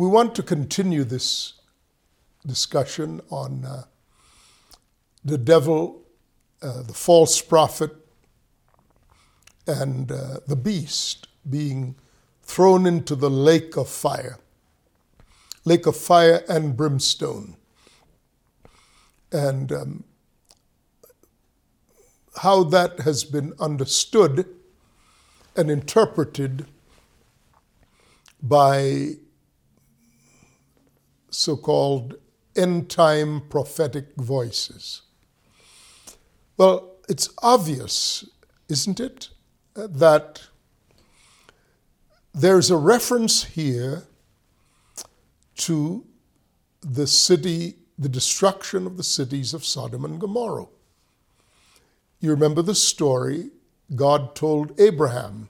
We want to continue this discussion on uh, the devil, uh, the false prophet, and uh, the beast being thrown into the lake of fire, lake of fire and brimstone. And um, how that has been understood and interpreted by so called end time prophetic voices. Well, it's obvious, isn't it, uh, that there's a reference here to the city, the destruction of the cities of Sodom and Gomorrah. You remember the story God told Abraham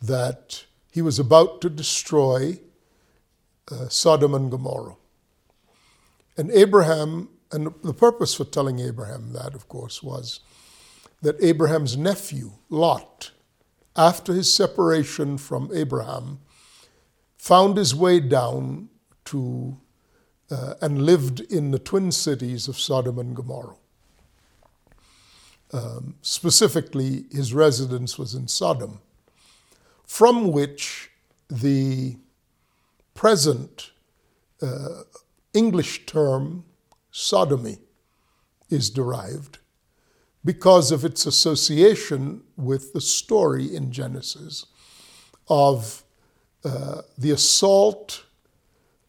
that he was about to destroy uh, Sodom and Gomorrah. And Abraham, and the purpose for telling Abraham that, of course, was that Abraham's nephew, Lot, after his separation from Abraham, found his way down to uh, and lived in the twin cities of Sodom and Gomorrah. Um, specifically, his residence was in Sodom, from which the present uh, English term sodomy is derived because of its association with the story in Genesis of uh, the assault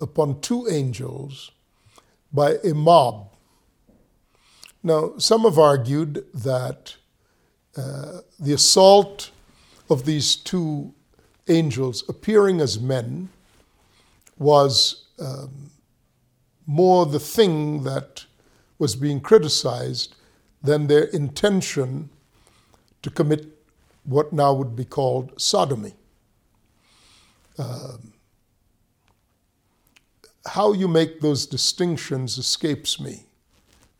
upon two angels by a mob. Now, some have argued that uh, the assault of these two angels appearing as men was um, more the thing that was being criticized than their intention to commit what now would be called sodomy. Um, how you make those distinctions escapes me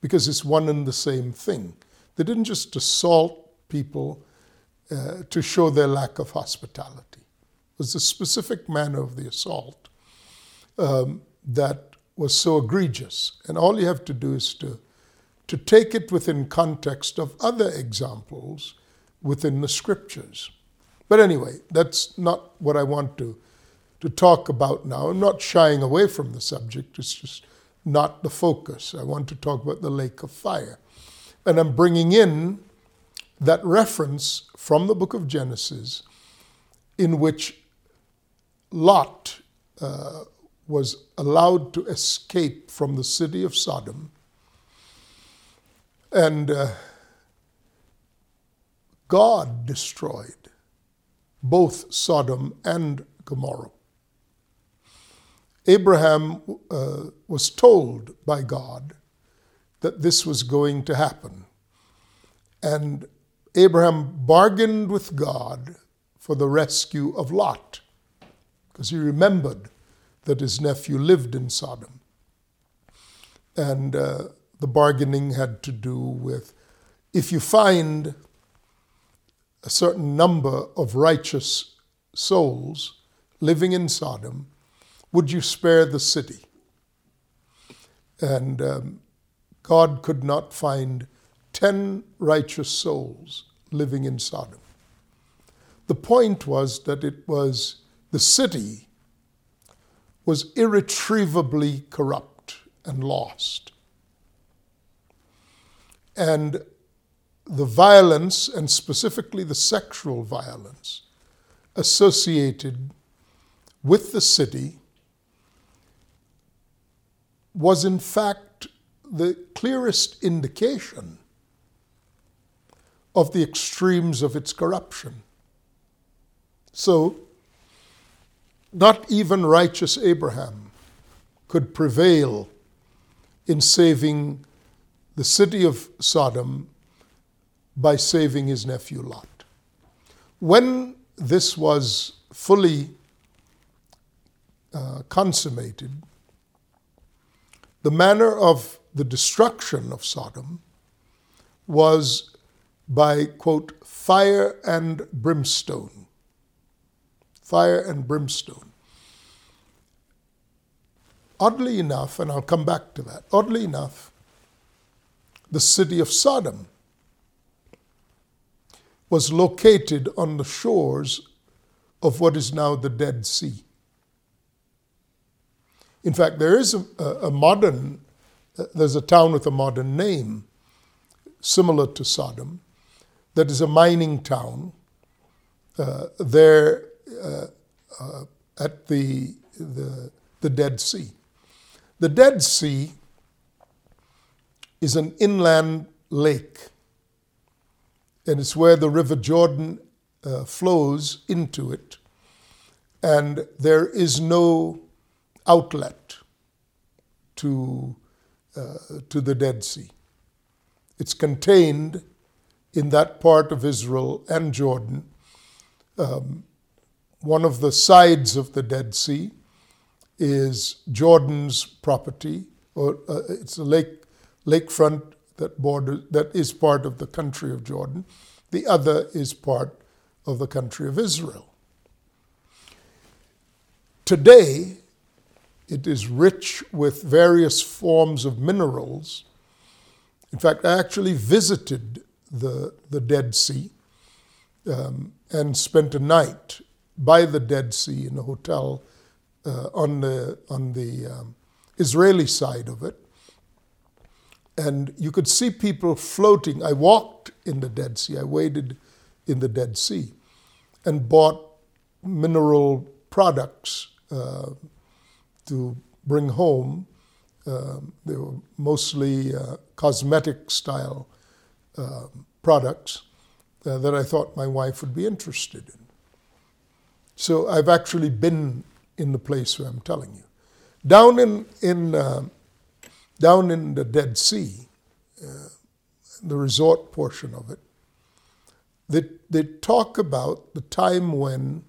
because it's one and the same thing. They didn't just assault people uh, to show their lack of hospitality. It was the specific manner of the assault um, that was so egregious. And all you have to do is to to take it within context of other examples within the scriptures. But anyway, that's not what I want to, to talk about now. I'm not shying away from the subject, it's just not the focus. I want to talk about the lake of fire. And I'm bringing in that reference from the book of Genesis in which Lot uh, was allowed to escape from the city of Sodom and uh, God destroyed both Sodom and Gomorrah. Abraham uh, was told by God that this was going to happen. And Abraham bargained with God for the rescue of Lot because he remembered that his nephew lived in Sodom. And uh, the bargaining had to do with if you find a certain number of righteous souls living in Sodom, would you spare the city? And um, God could not find 10 righteous souls living in Sodom. The point was that it was the city was irretrievably corrupt and lost and the violence, and specifically the sexual violence associated with the city, was in fact the clearest indication of the extremes of its corruption. So, not even righteous Abraham could prevail in saving the city of Sodom by saving his nephew Lot. When this was fully uh, consummated, the manner of the destruction of Sodom was by, quote, fire and brimstone. Fire and brimstone. oddly enough, and I'll come back to that, oddly enough, the city of Sodom was located on the shores of what is now the Dead Sea. In fact, there is a, a modern, there's a town with a modern name similar to Sodom that is a mining town uh, there uh, uh, at the, the, the Dead Sea. The Dead Sea is an inland lake, and it's where the River Jordan uh, flows into it, and there is no outlet to, uh, to the Dead Sea. It's contained in that part of Israel and Jordan. Um, one of the sides of the Dead Sea is Jordan's property, or uh, it's a lake lakefront that borders that is part of the country of Jordan. The other is part of the country of Israel. Today, it is rich with various forms of minerals. In fact, I actually visited the, the Dead Sea um, and spent a night by the Dead Sea in a hotel uh, on the, on the um, Israeli side of it. And you could see people floating. I walked in the Dead Sea, I waded in the Dead Sea, and bought mineral products uh, to bring home. Um, they were mostly uh, cosmetic style uh, products uh, that I thought my wife would be interested in. So I've actually been in the place where I'm telling you. Down in, in, uh, down in the Dead Sea, uh, the resort portion of it, they, they talk about the time when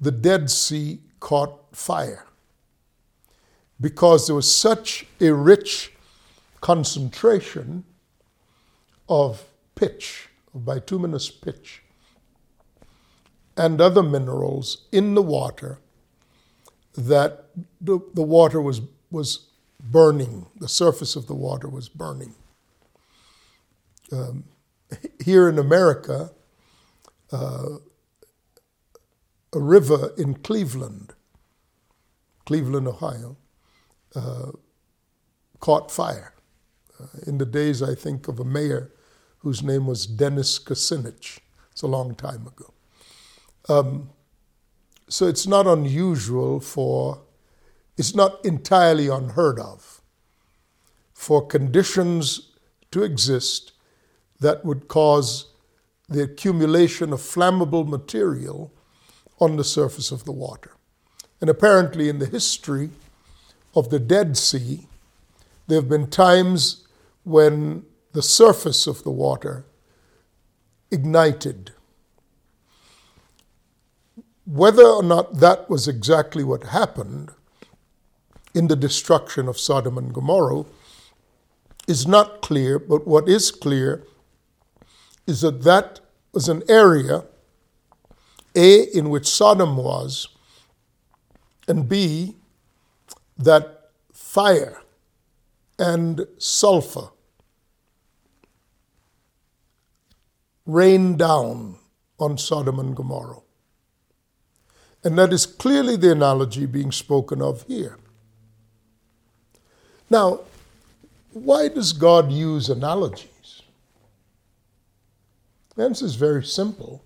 the Dead Sea caught fire because there was such a rich concentration of pitch, of bituminous pitch, and other minerals in the water that the, the water was, was burning, the surface of the water was burning. Um, here in America, uh, a river in Cleveland, Cleveland, Ohio, uh, caught fire. Uh, in the days, I think, of a mayor whose name was Dennis Kucinich. It's a long time ago. Um, so it's not unusual for, it's not entirely unheard of for conditions to exist that would cause the accumulation of flammable material on the surface of the water. And apparently, in the history of the Dead Sea, there have been times when the surface of the water ignited. Whether or not that was exactly what happened in the destruction of Sodom and Gomorrah is not clear, but what is clear is that that was an area, A, in which Sodom was, and B, that fire and sulfur rained down on Sodom and Gomorrah. And that is clearly the analogy being spoken of here. Now, why does God use analogies? The answer is very simple.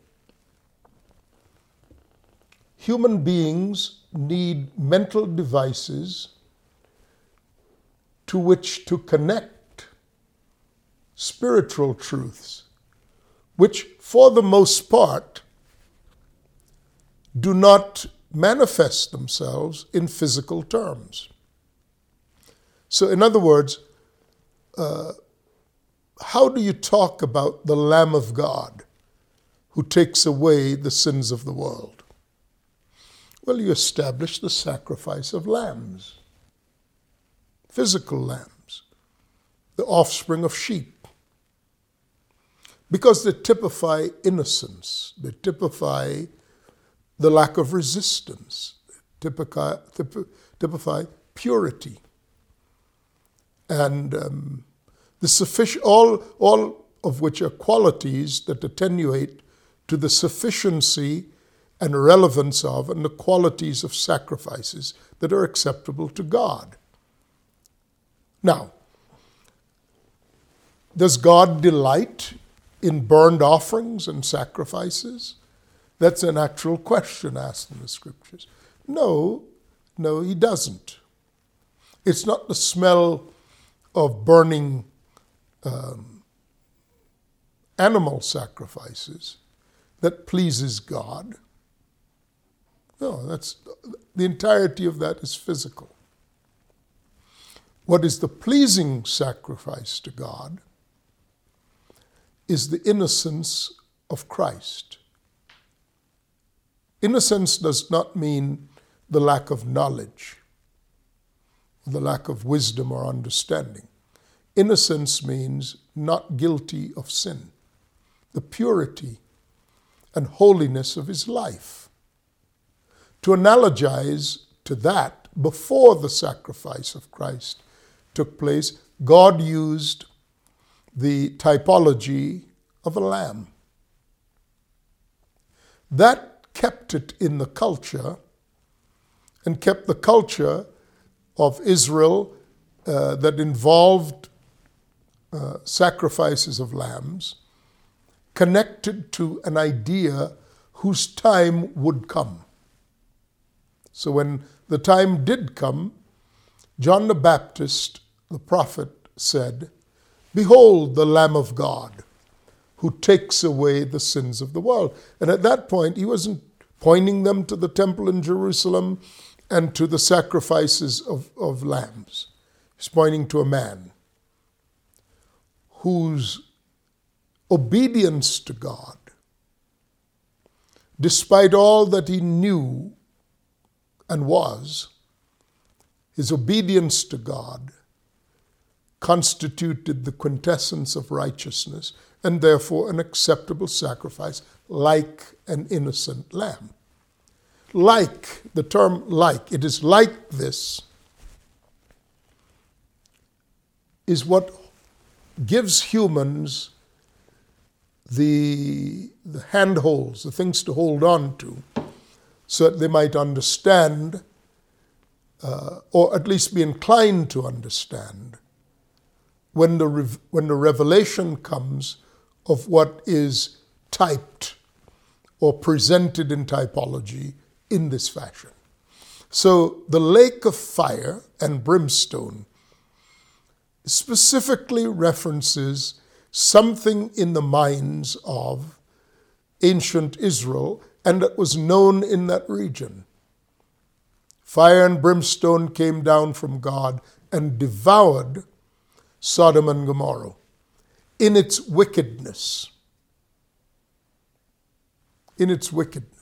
Human beings need mental devices to which to connect spiritual truths, which, for the most part, do not manifest themselves in physical terms. So, in other words, uh, how do you talk about the Lamb of God who takes away the sins of the world? Well, you establish the sacrifice of lambs, physical lambs, the offspring of sheep, because they typify innocence, they typify the lack of resistance, typify, purity. And um, the sufficient, all, all of which are qualities that attenuate to the sufficiency and relevance of and the qualities of sacrifices that are acceptable to God. Now, does God delight in burned offerings and sacrifices? That's an actual question asked in the scriptures. No, no, he doesn't. It's not the smell of burning um, animal sacrifices that pleases God. No, that's the entirety of that is physical. What is the pleasing sacrifice to God is the innocence of Christ. Innocence does not mean the lack of knowledge, the lack of wisdom or understanding. Innocence means not guilty of sin, the purity and holiness of his life. To analogize to that, before the sacrifice of Christ took place, God used the typology of a lamb. That kept it in the culture and kept the culture of Israel uh, that involved uh, sacrifices of lambs connected to an idea whose time would come. So when the time did come, John the Baptist, the prophet, said, Behold the Lamb of God who takes away the sins of the world. And at that point, he wasn't pointing them to the temple in Jerusalem and to the sacrifices of, of lambs. He's pointing to a man whose obedience to God, despite all that he knew and was, his obedience to God constituted the quintessence of righteousness and therefore an acceptable sacrifice like an innocent lamb. Like, the term like, it is like this, is what gives humans the, the handholds, the things to hold on to, so that they might understand, uh, or at least be inclined to understand, when the, rev- when the revelation comes of what is typed or presented in typology in this fashion. So the lake of fire and brimstone specifically references something in the minds of ancient Israel and that was known in that region. Fire and brimstone came down from God and devoured Sodom and Gomorrah in its wickedness. In its wickedness.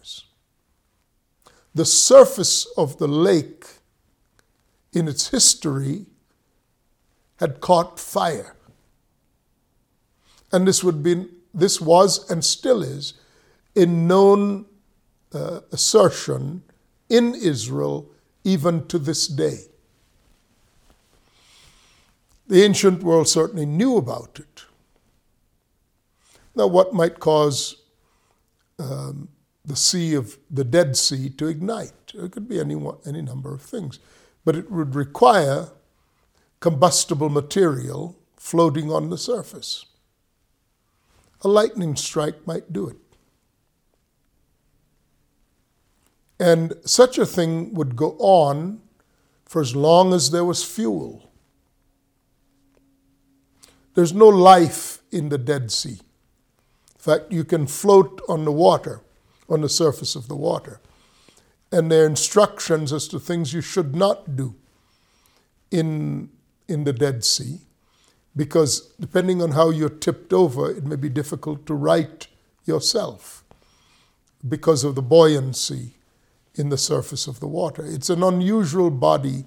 The surface of the lake in its history had caught fire. And this would be, this was and still is a known uh, assertion in Israel even to this day. The ancient world certainly knew about it. Now, what might cause um, the sea of the Dead Sea to ignite? It could be any, any number of things, but it would require combustible material floating on the surface. A lightning strike might do it. And such a thing would go on for as long as there was fuel. There's no life in the Dead Sea. In fact, you can float on the water, on the surface of the water. And there are instructions as to things you should not do in, in the Dead Sea because depending on how you're tipped over, it may be difficult to right yourself because of the buoyancy in the surface of the water. It's an unusual body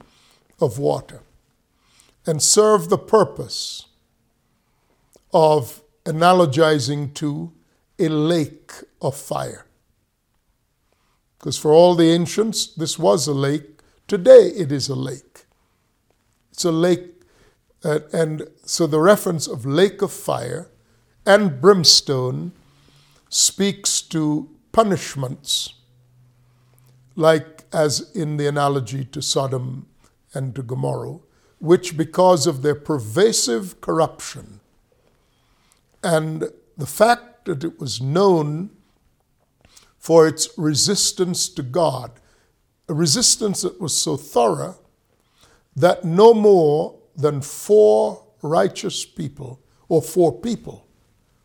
of water and serve the purpose of analogizing to a lake of fire. Because for all the ancients, this was a lake. Today it is a lake. It's a lake, uh, and so the reference of lake of fire and brimstone speaks to punishments, like as in the analogy to Sodom and to Gomorrah, which because of their pervasive corruption and the fact that it was known for its resistance to God, a resistance that was so thorough that no more than four righteous people or four people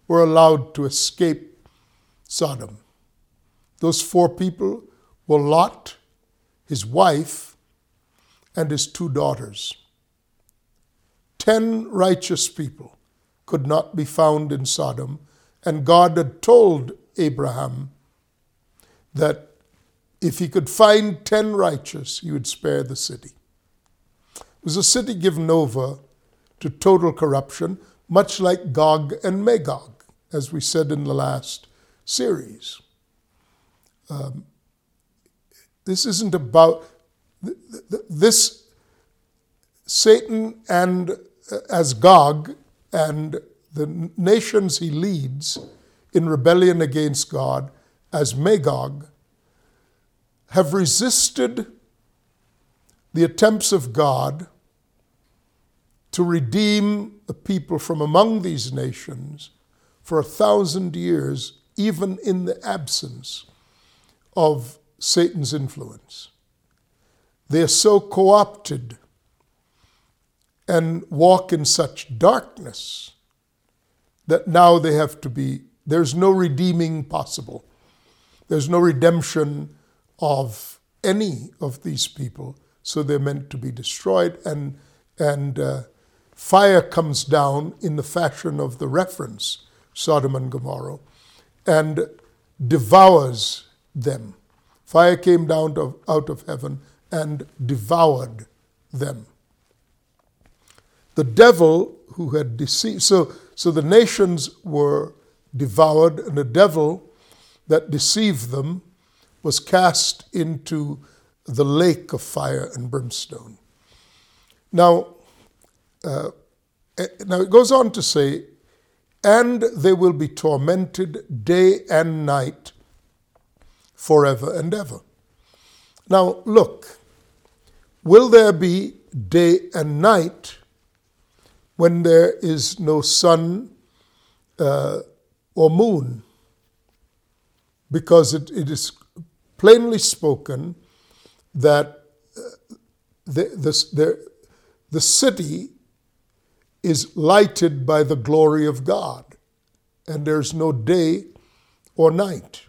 were allowed to escape Sodom. Those four people were Lot, his wife, and his two daughters. Ten righteous people could not be found in Sodom, and God had told Abraham that if he could find ten righteous, he would spare the city. It was a city given over to total corruption, much like Gog and Magog, as we said in the last series. Um, this isn't about this Satan and uh, as Gog and the nations he leads in rebellion against God as Magog have resisted the attempts of God to redeem the people from among these nations for a thousand years, even in the absence of Satan's influence. They are so co opted and walk in such darkness that now they have to be, there's no redeeming possible. There's no redemption of any of these people, so they're meant to be destroyed. And, and uh, fire comes down in the fashion of the reference, Sodom and Gomorrah, and devours them. Fire came down to, out of heaven and devoured them. The devil who had deceived, so, so the nations were devoured, and the devil that deceived them was cast into the lake of fire and brimstone. Now, uh, eh, now it goes on to say, and they will be tormented day and night forever and ever. Now, look, will there be day and night when there is no sun uh, or moon? Because it, it is plainly spoken that uh, the, the, the, the city is lighted by the glory of God, and there's no day or night.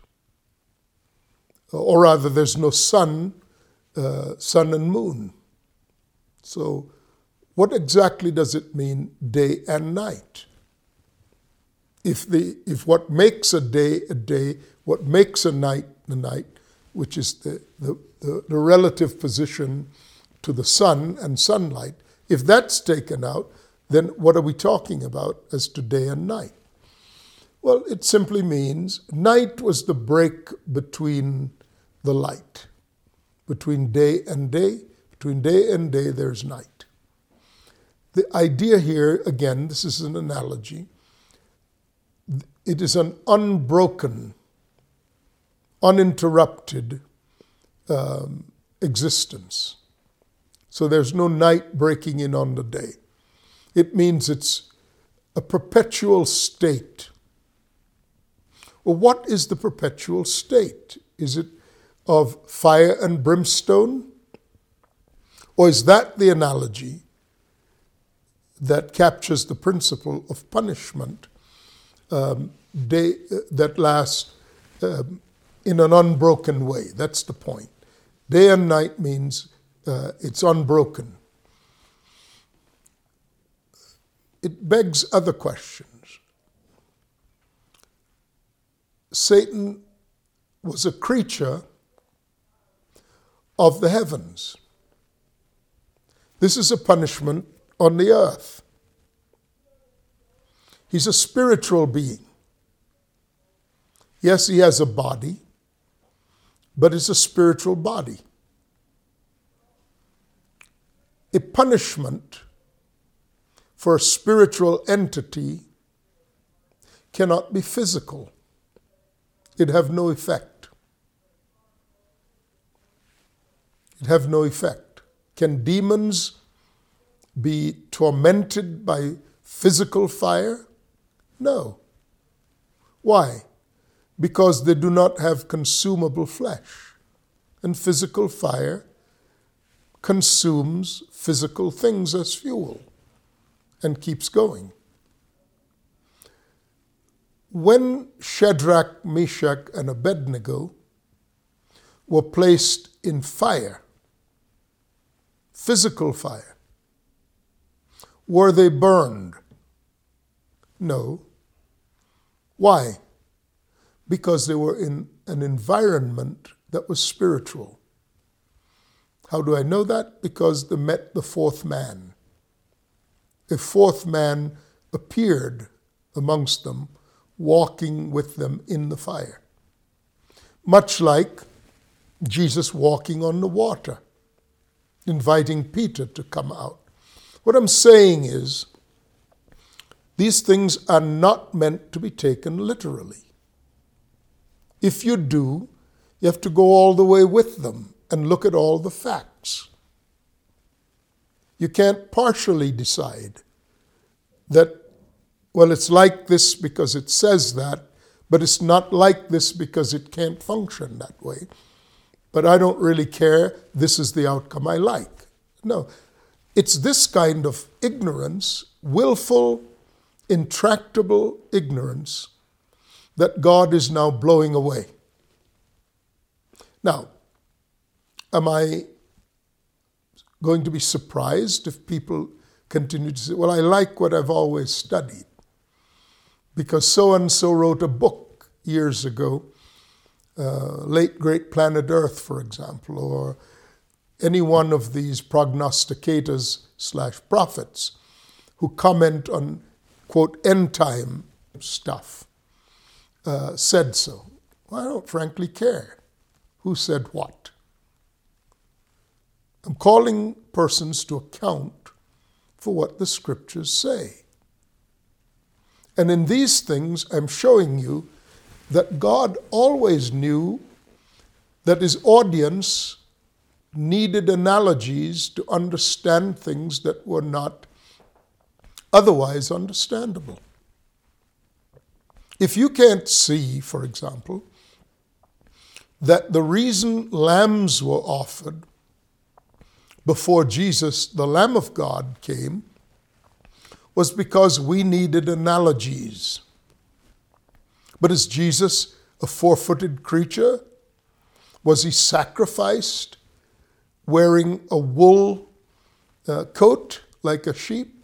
Or rather, there's no sun, uh, sun and moon. So, what exactly does it mean, day and night? If, the, if what makes a day a day, what makes a night a night, which is the, the, the, the relative position to the sun and sunlight, if that's taken out, then what are we talking about as to day and night? Well, it simply means night was the break between the light. Between day and day, between day and day, there's night. The idea here, again, this is an analogy, it is an unbroken uninterrupted um, existence. So there's no night breaking in on the day. It means it's a perpetual state. Well, what is the perpetual state? Is it of fire and brimstone? Or is that the analogy that captures the principle of punishment um, day, uh, that lasts um, in an unbroken way. That's the point. Day and night means uh, it's unbroken. It begs other questions. Satan was a creature of the heavens. This is a punishment on the earth. He's a spiritual being. Yes, he has a body, but it's a spiritual body. a punishment for a spiritual entity cannot be physical. It have no effect. It have no effect. Can demons be tormented by physical fire? No. Why? Because they do not have consumable flesh. And physical fire consumes physical things as fuel and keeps going. When Shadrach, Meshach, and Abednego were placed in fire, physical fire, were they burned? No. Why? Because they were in an environment that was spiritual. How do I know that? Because they met the fourth man. A fourth man appeared amongst them, walking with them in the fire. Much like Jesus walking on the water, inviting Peter to come out. What I'm saying is, these things are not meant to be taken literally. If you do, you have to go all the way with them and look at all the facts. You can't partially decide that, well, it's like this because it says that, but it's not like this because it can't function that way. But I don't really care, this is the outcome I like. No, it's this kind of ignorance, willful, intractable ignorance, that God is now blowing away. Now, am I going to be surprised if people continue to say, Well, I like what I've always studied? Because so and so wrote a book years ago, uh, Late Great Planet Earth, for example, or any one of these prognosticators slash prophets who comment on, quote, end time stuff, uh, said so. Well, I don't frankly care who said what. I'm calling persons to account for what the scriptures say. And in these things, I'm showing you that God always knew that his audience needed analogies to understand things that were not otherwise understandable. If you can't see, for example, that the reason lambs were offered before Jesus, the Lamb of God, came was because we needed analogies. But is Jesus a four footed creature? Was he sacrificed wearing a wool uh, coat like a sheep,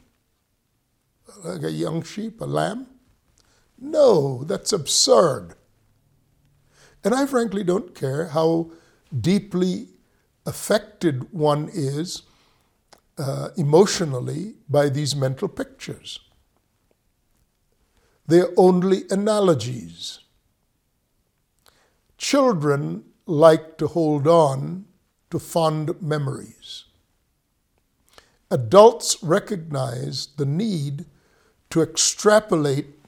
like a young sheep, a lamb? No, that's absurd. And I frankly don't care how deeply affected one is uh, emotionally by these mental pictures. They're only analogies. Children like to hold on to fond memories. Adults recognize the need to extrapolate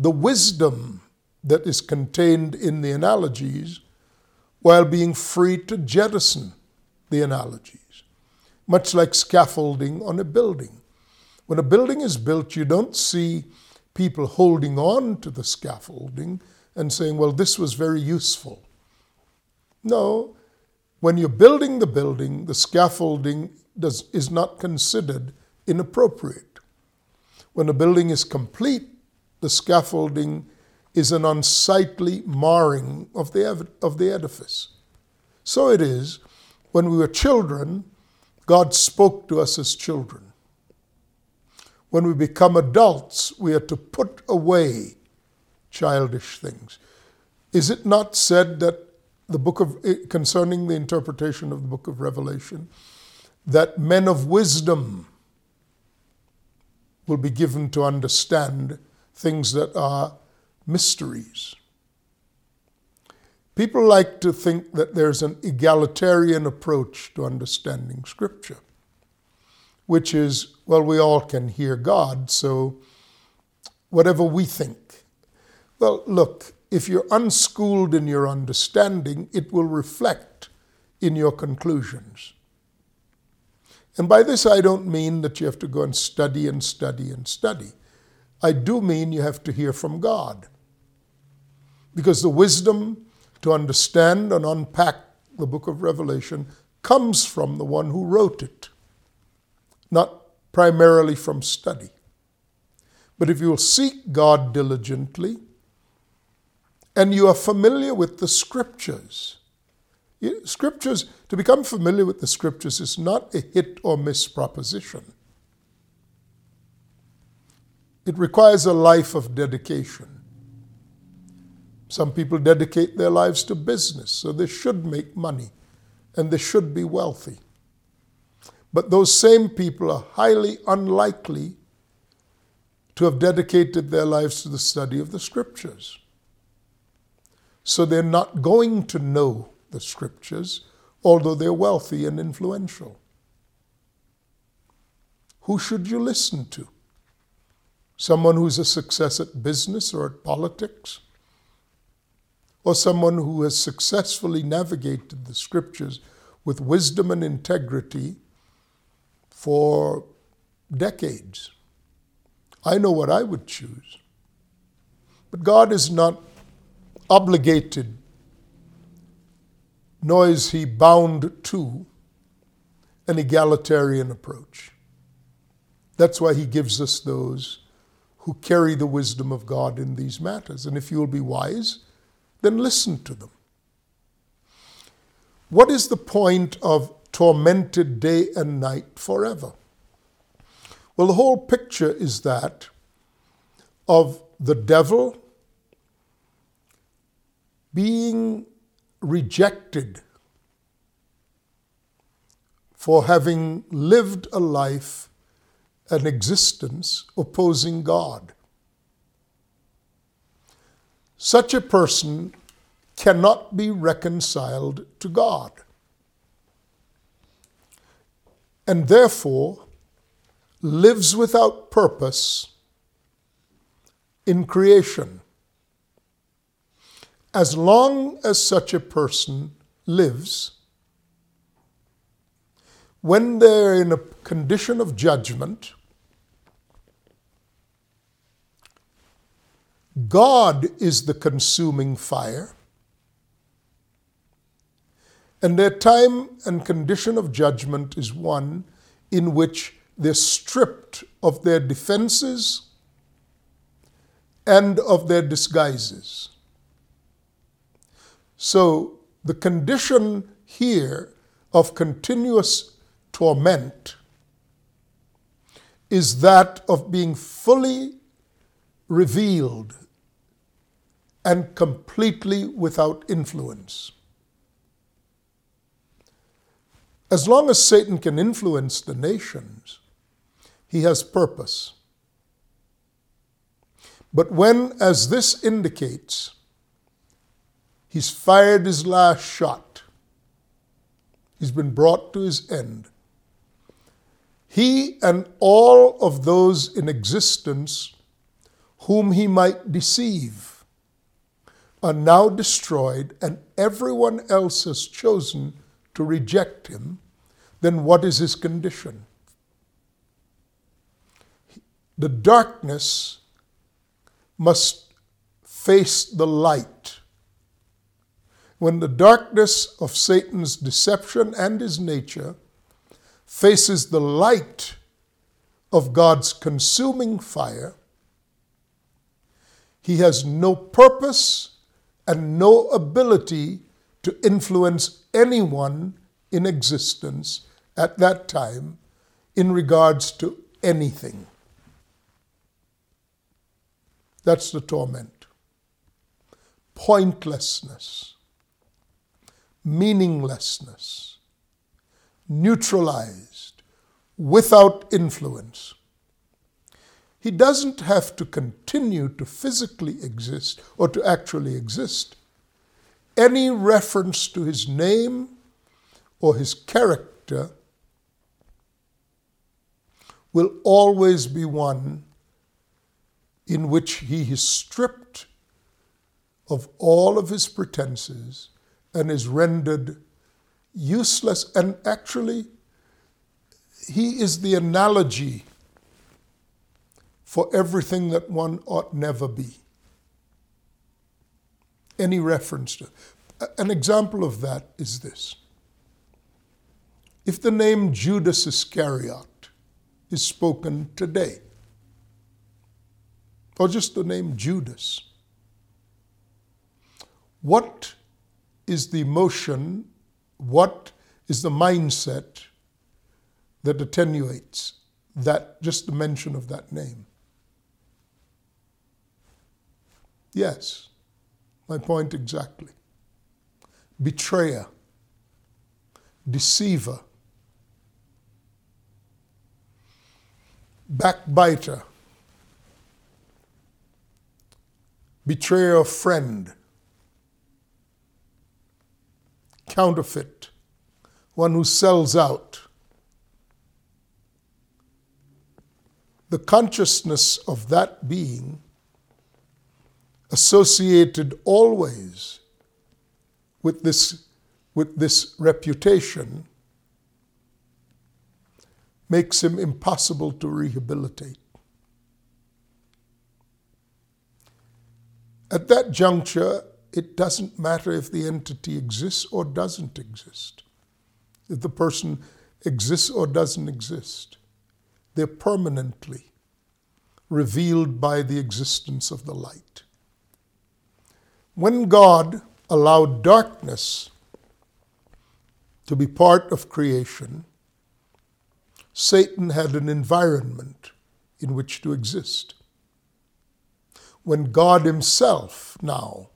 the wisdom that is contained in the analogies while being free to jettison the analogies, much like scaffolding on a building. When a building is built, you don't see people holding on to the scaffolding and saying, well, this was very useful. No, when you're building the building, the scaffolding does, is not considered inappropriate. When a building is complete, the scaffolding is an unsightly marring of the, of the edifice. So it is when we were children, God spoke to us as children. When we become adults, we are to put away childish things. Is it not said that the book of, eh, concerning the interpretation of the book of Revelation, that men of wisdom will be given to understand things that are mysteries. People like to think that there's an egalitarian approach to understanding Scripture. which is, well, we all can hear God, so whatever we think. Well, look, if you're unschooled in your understanding, it will reflect in your conclusions. And by this, I don't mean that you have to go and study and study and study. I do mean you have to hear from God. Because the wisdom to understand and unpack the book of Revelation comes from the one who wrote it, not primarily from study. But if you'll seek God diligently and you are familiar with the scriptures, scriptures, to become familiar with the scriptures is not a hit or miss proposition. It requires a life of dedication. Some people dedicate their lives to business, so they should make money and they should be wealthy. But those same people are highly unlikely to have dedicated their lives to the study of the scriptures. So they're not going to know the scriptures, although they're wealthy and influential. Who should you listen to? Someone who's a success at business or at politics? Or someone who has successfully navigated the scriptures with wisdom and integrity for decades? I know what I would choose. But God is not obligated nor is he bound to an egalitarian approach. That's why he gives us those who carry the wisdom of God in these matters. And if you will be wise, then listen to them. What is the point of tormented day and night forever? Well, the whole picture is that of the devil being rejected for having lived a life, an existence opposing God. Such a person cannot be reconciled to God. And therefore lives without purpose in creation as long as such a person lives, when they're in a condition of judgment, God is the consuming fire, and their time and condition of judgment is one in which they're stripped of their defenses and of their disguises. So the condition here of continuous torment is that of being fully revealed and completely without influence. As long as Satan can influence the nations, he has purpose. But when, as this indicates, He's fired his last shot. He's been brought to his end. He and all of those in existence whom he might deceive are now destroyed, and everyone else has chosen to reject him, then what is his condition? The darkness must face the light when the darkness of Satan's deception and his nature faces the light of God's consuming fire, he has no purpose and no ability to influence anyone in existence at that time in regards to anything. That's the torment. Pointlessness meaninglessness, neutralized, without influence. He doesn't have to continue to physically exist or to actually exist. Any reference to his name or his character will always be one in which he is stripped of all of his pretenses and is rendered useless. And actually, he is the analogy for everything that one ought never be. Any reference to. An example of that is this. If the name Judas Iscariot is spoken today, or just the name Judas, what is the emotion, what is the mindset that attenuates that just the mention of that name? Yes, my point exactly. Betrayer, deceiver, backbiter, betrayer of friend, counterfeit, one who sells out. The consciousness of that being associated always with this, with this reputation makes him impossible to rehabilitate. At that juncture, it doesn't matter if the entity exists or doesn't exist, if the person exists or doesn't exist. They're permanently revealed by the existence of the light. When God allowed darkness to be part of creation, Satan had an environment in which to exist. When God Himself now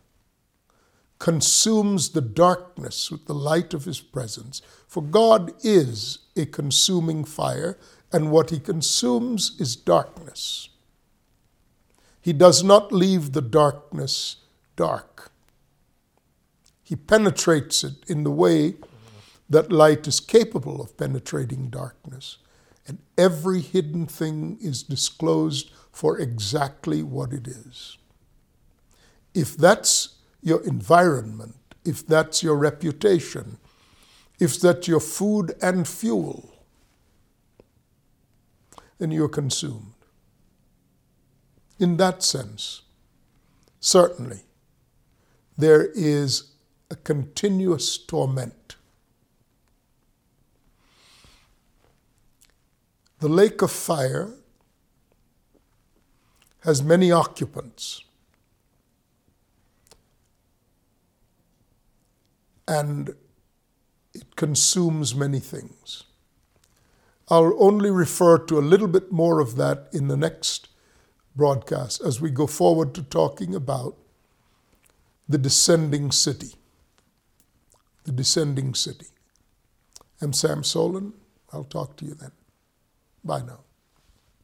consumes the darkness with the light of His presence, for God is a consuming fire, and what He consumes is darkness. He does not leave the darkness dark. He penetrates it in the way that light is capable of penetrating darkness. And every hidden thing is disclosed for exactly what it is. If that's your environment, if that's your reputation, if that's your food and fuel, then you're consumed. In that sense, certainly, there is a continuous torment. The lake of fire has many occupants. And it consumes many things. I'll only refer to a little bit more of that in the next broadcast as we go forward to talking about the descending city. The descending city. I'm Sam Soleyn. I'll talk to you then. Bye now.